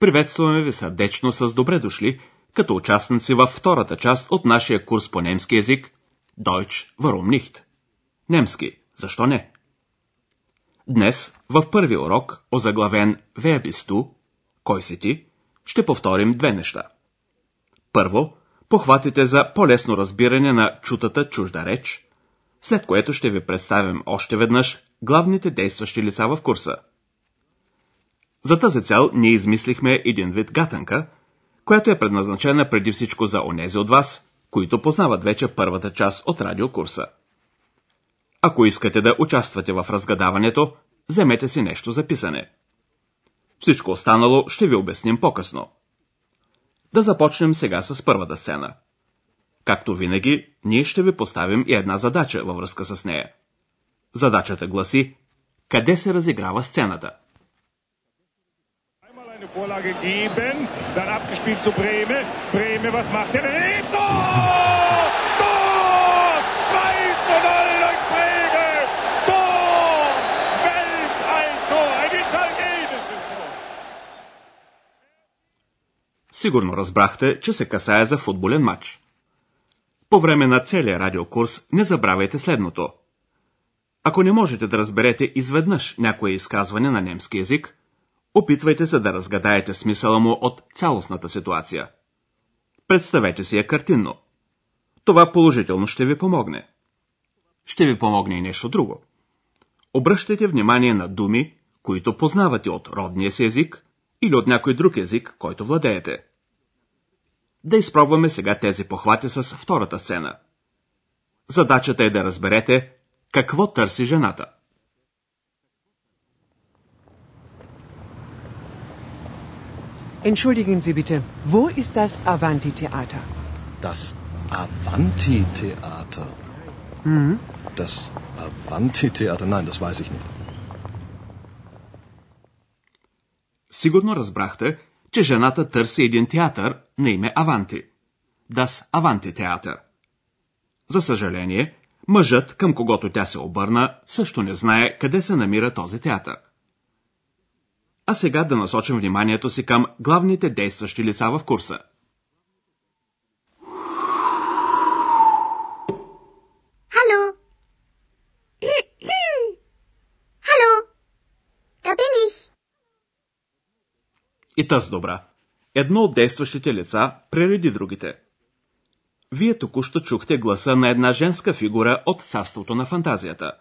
приветстваме ви сърдечно с добре дошли като участници във втората част от нашия курс по немски язик Deutsch warum nicht? Немски, защо не? Днес, в първи урок, озаглавен Wer bist du? Кой си ти? Ще повторим две неща. Първо, похватите за по-лесно разбиране на чутата чужда реч, след което ще ви представим още веднъж главните действащи лица в курса. За тази цел ние измислихме един вид гатанка, която е предназначена преди всичко за онези от вас, които познават вече първата част от радиокурса. Ако искате да участвате в разгадаването, вземете си нещо за писане. Всичко останало ще ви обясним по-късно. Да започнем сега с първата сцена. Както винаги, ние ще ви поставим и една задача във връзка с нея. Задачата гласи Къде се разиграва сцената? Vorlage geben, dann abgespielt zu Breme. Breme, was macht der? Tor! Tor! 2 zu 0 durch Breme! Tor! Welt ein Tor! Ein italienisches Tor! Сигурно разбрахте, че се касае за футболен матч. По време на целия радиокурс не забравяйте следното. Ако не можете да разберете изведнъж някое изказване на немски язик, опитвайте се да разгадаете смисъла му от цялостната ситуация. Представете си я картинно. Това положително ще ви помогне. Ще ви помогне и нещо друго. Обръщайте внимание на думи, които познавате от родния си език или от някой друг език, който владеете. Да изпробваме сега тези похвати с втората сцена. Задачата е да разберете какво търси жената. Entschuldigen Sie bitte, wo ist das Avanti-Theater? Das Avanti-Theater. Das Avanti-Theater, nein, das weiß ich nicht. Сигурно разбрахте, че жената търси един театър на име Аванти. Das Avanti театър. За съжаление, мъжът, към когото тя се обърна, също не знае къде се намира този театър. А сега да насочим вниманието си към главните действащи лица в курса. Hallo. Hallo. Da bin ich. И тъс добра. Едно от действащите лица пререди другите. Вие току-що чухте гласа на една женска фигура от царството на фантазията.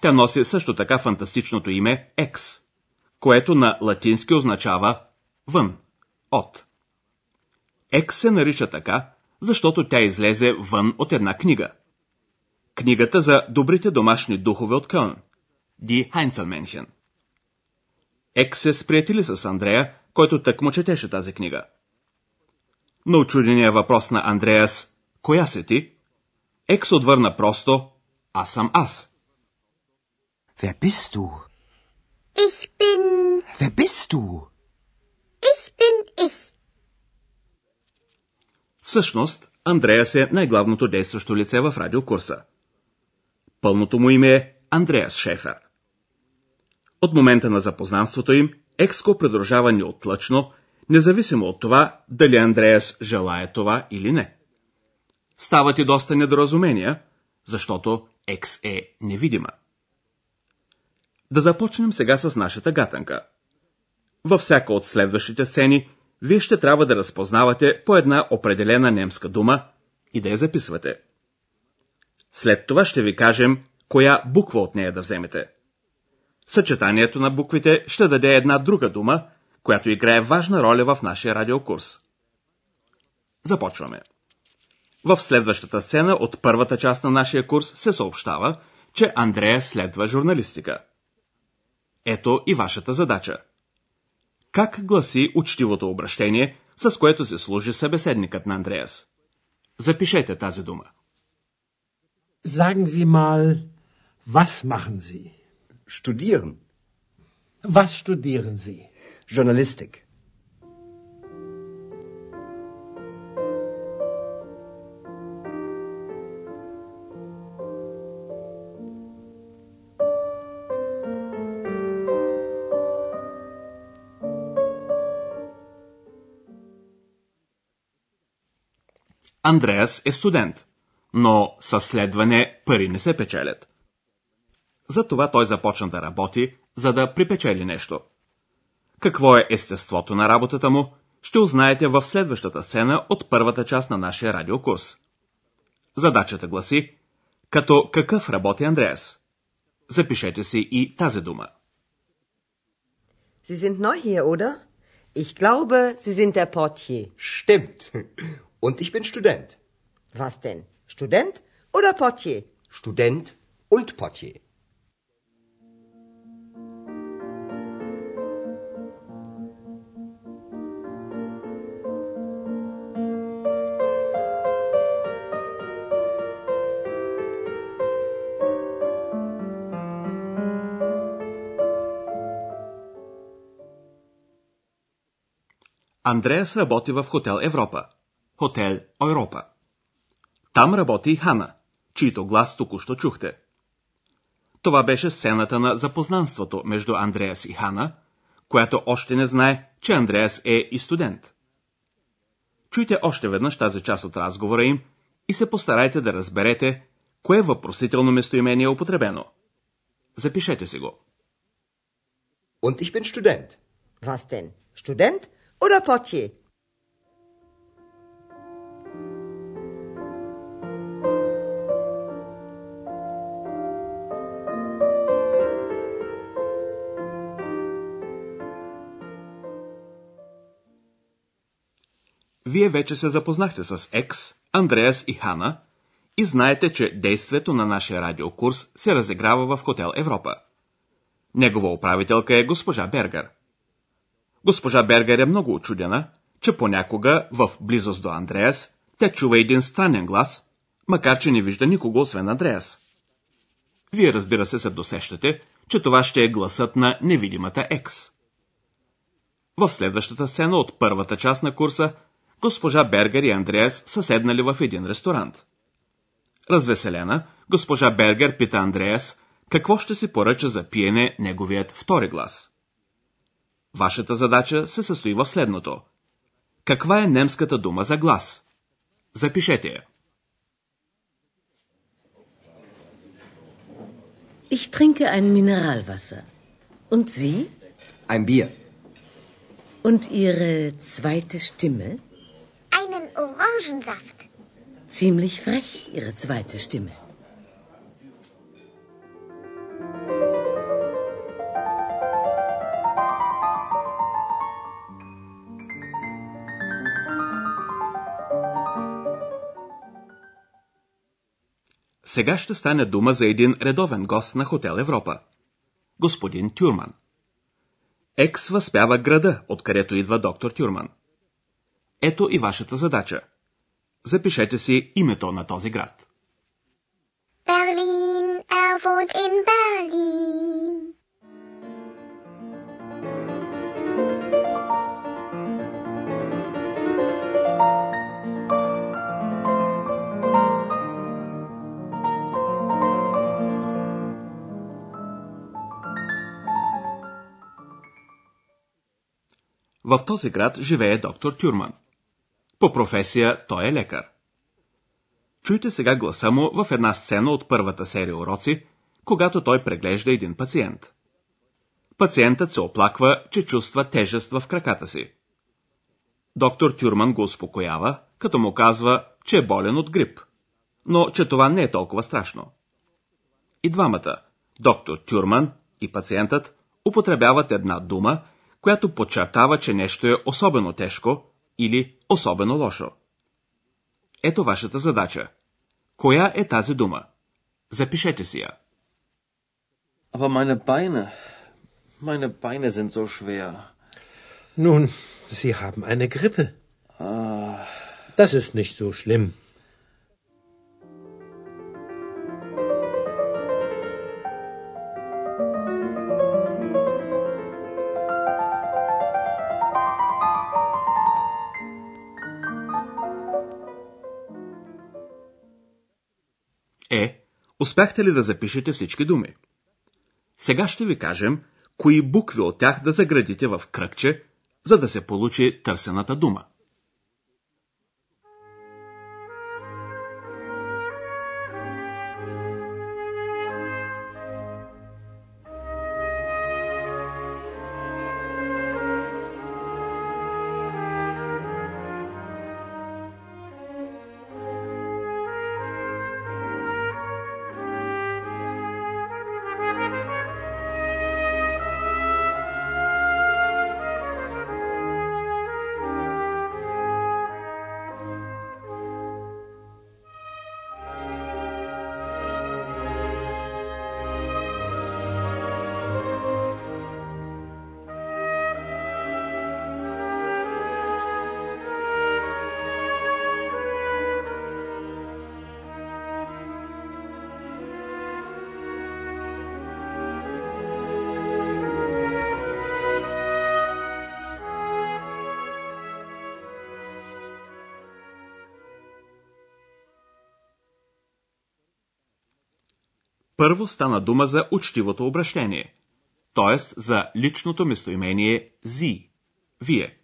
Тя носи също така фантастичното име Екс, което на латински означава вън, от. Екс се нарича така, защото тя излезе вън от една книга. Книгата за добрите домашни духове от Кълн. Ди Хайнцелменхен. Екс се сприятели с Андрея, който тък му четеше тази книга. На очудения въпрос на Андреас «Коя се ти?» Екс отвърна просто «Аз съм аз». Wer bist du? Ich bin. Wer bist du? Ich bin ich. Всъщност, Андреас е най-главното действащо лице в радиокурса. Пълното му име е Андреас Шефер. От момента на запознанството им, Екс го придружава неотлъчно, независимо от това дали Андреас желая това или не. Стават и доста недоразумения, защото Екс е невидима. Да започнем сега с нашата гатанка. Във всяка от следващите сцени, вие ще трябва да разпознавате по една определена немска дума и да я записвате. След това ще ви кажем, коя буква от нея да вземете. Съчетанието на буквите ще даде една друга дума, която играе важна роля в нашия радиокурс. Започваме. В следващата сцена от първата част на нашия курс се съобщава, че Андрея следва журналистика. Ето и вашата задача. Как гласи учтивото обращение, с което се служи събеседникът на Андреас? Запишете тази дума. Sagen Sie mal, was machen Sie? Studieren. Was studieren Sie? Journalistik. Андреас е студент, но със следване пари не се печелят. Затова той започна да работи, за да припечели нещо. Какво е естеството на работата му, ще узнаете в следващата сцена от първата част на нашия радиокурс. Задачата гласи, като какъв работи Андреас? Запишете си и тази дума. Sie sind neu hier, oder? Ich glaube, Sie sind der Portier. Stimmt. Und ich bin Student. Was denn? Student oder Portier? Student und Portier. Андреас работи в хотел Европа. Хотел Европа. Там работи Хана, чийто глас току-що чухте. Това беше сцената на запознанството между Андреас и Хана, която още не знае, че Андреас е и студент. Чуйте още веднъж тази част от разговора им и се постарайте да разберете, кое въпросително местоимение е употребено. Запишете си го. Und ich bin Student. Was denn? Student oder Portier? Вие вече се запознахте с Екс, Андреас и Хана и знаете, че действието на нашия радиокурс се разиграва в Хотел Европа. Негова управителка е госпожа Бергер. Госпожа Бергер е много очудена, че понякога в близост до Андреас тя чува един странен глас, макар че не вижда никого освен Андреас. Вие разбира се се досещате, че това ще е гласът на невидимата Екс. В следващата сцена от първата част на курса госпожа Бергер и Андреас са седнали в един ресторант. Развеселена, госпожа Бергер пита Андреас какво ще си поръча за пиене неговият втори глас. Вашата задача се състои в следното. Каква е немската дума за глас? Запишете я. Ich trinke ein Mineralwasser. Und Sie? Ein Bier. Und Ihre zweite Stimme? Orangensaft. Ziemlich frech, Ihre zweite Stimme. Сега ще стане дума за един редовен гост на Хотел Европа. Господин Тюрман. Екс възпява града, откъдето идва доктор Тюрман. Ето и вашата задача. Запишете си името на този град. Berlin, er wohnt in Berlin. В този град живее доктор Тюрман. По професия той е лекар. Чуйте сега гласа му в една сцена от първата серия уроци, когато той преглежда един пациент. Пациентът се оплаква, че чувства тежест в краката си. Доктор Тюрман го успокоява, като му казва, че е болен от грип, но че това не е толкова страшно. И двамата, доктор Тюрман и пациентът, употребяват една дума, която подчертава, че нещо е особено тежко или особено лошо. Ето вашата задача. Коя е тази дума? Запишете си я. Aber meine Beine, meine Beine sind so schwer. Nun, Sie haben eine Grippe. Das ist nicht so schlimm. Е, успяхте ли да запишете всички думи? Сега ще ви кажем, кои букви от тях да заградите в кръгче, за да се получи търсената дума. Първо стана дума за учтивото обращение, т.е. за личното местоимение зи, вие.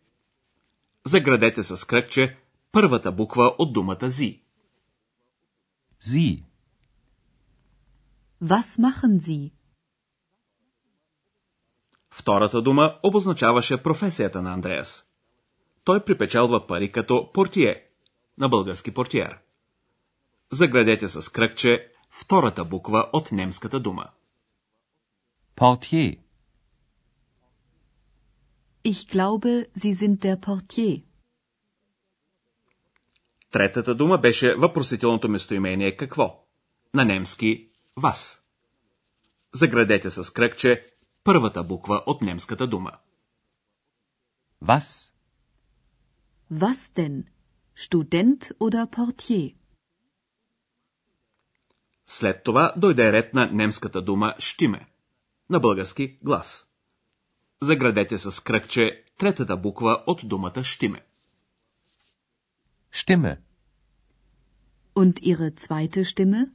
Заградете с кръгче първата буква от думата зи. Sie. Was machen Sie? Втората дума обозначаваше професията на Андреас. Той припечелва пари като портие, на български портиер. Заградете с кръгче втората буква от немската дума. Portier. Ich glaube, Sie sind der Portier. Третата дума беше въпросителното местоимение какво? На немски вас. Заградете с кръгче първата буква от немската дума. Was? Was denn? Student oder Portier? След това дойде ред на немската дума «щиме», на български глас. Заградете с кръгче третата буква от думата «щиме». Stimme. Und Ihre zweite Stimme?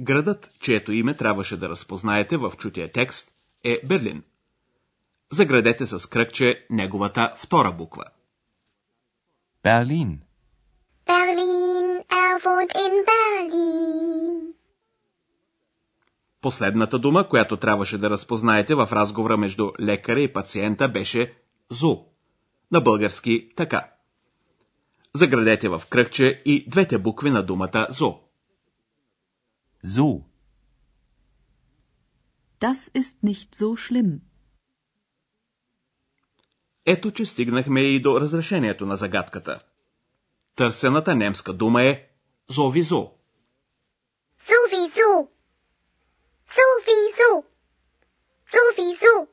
Градът, чието име трябваше да разпознаете в чутия текст, е Берлин. Заградете с кръгче неговата втора буква. Berlin, er wohnt in Berlin. Последната дума, която трябваше да разпознаете в разговора между лекаря и пациента беше ЗУ. На български така. Заградете в кръгче и двете букви на думата ЗУ. So. Das ist nicht so schlimm. Ето, че стигнахме и до разрешението на загадката. Търсената немска дума е зовизо. Sowieso. Sowieso. Sowieso.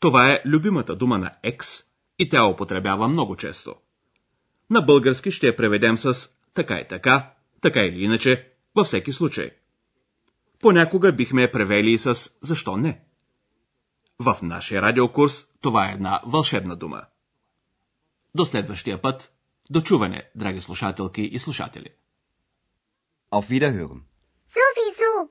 Това е любимата дума на екс и тя употребява много често. На български ще я преведем с така и така, така или иначе, във всеки случай. Понякога бихме я превели и с защо не. В нашия радиокурс това е една вълшебна дума. До следващия път. До чуване, драги слушателки и слушатели. Auf Wiederhören. Sowieso.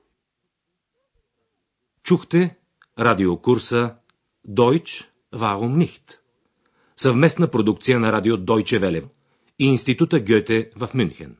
Чухте радиокурса Deutsch, warum nicht? Съвместна продукция на радио Deutsche Welle и Института Гьоте в Мюнхен.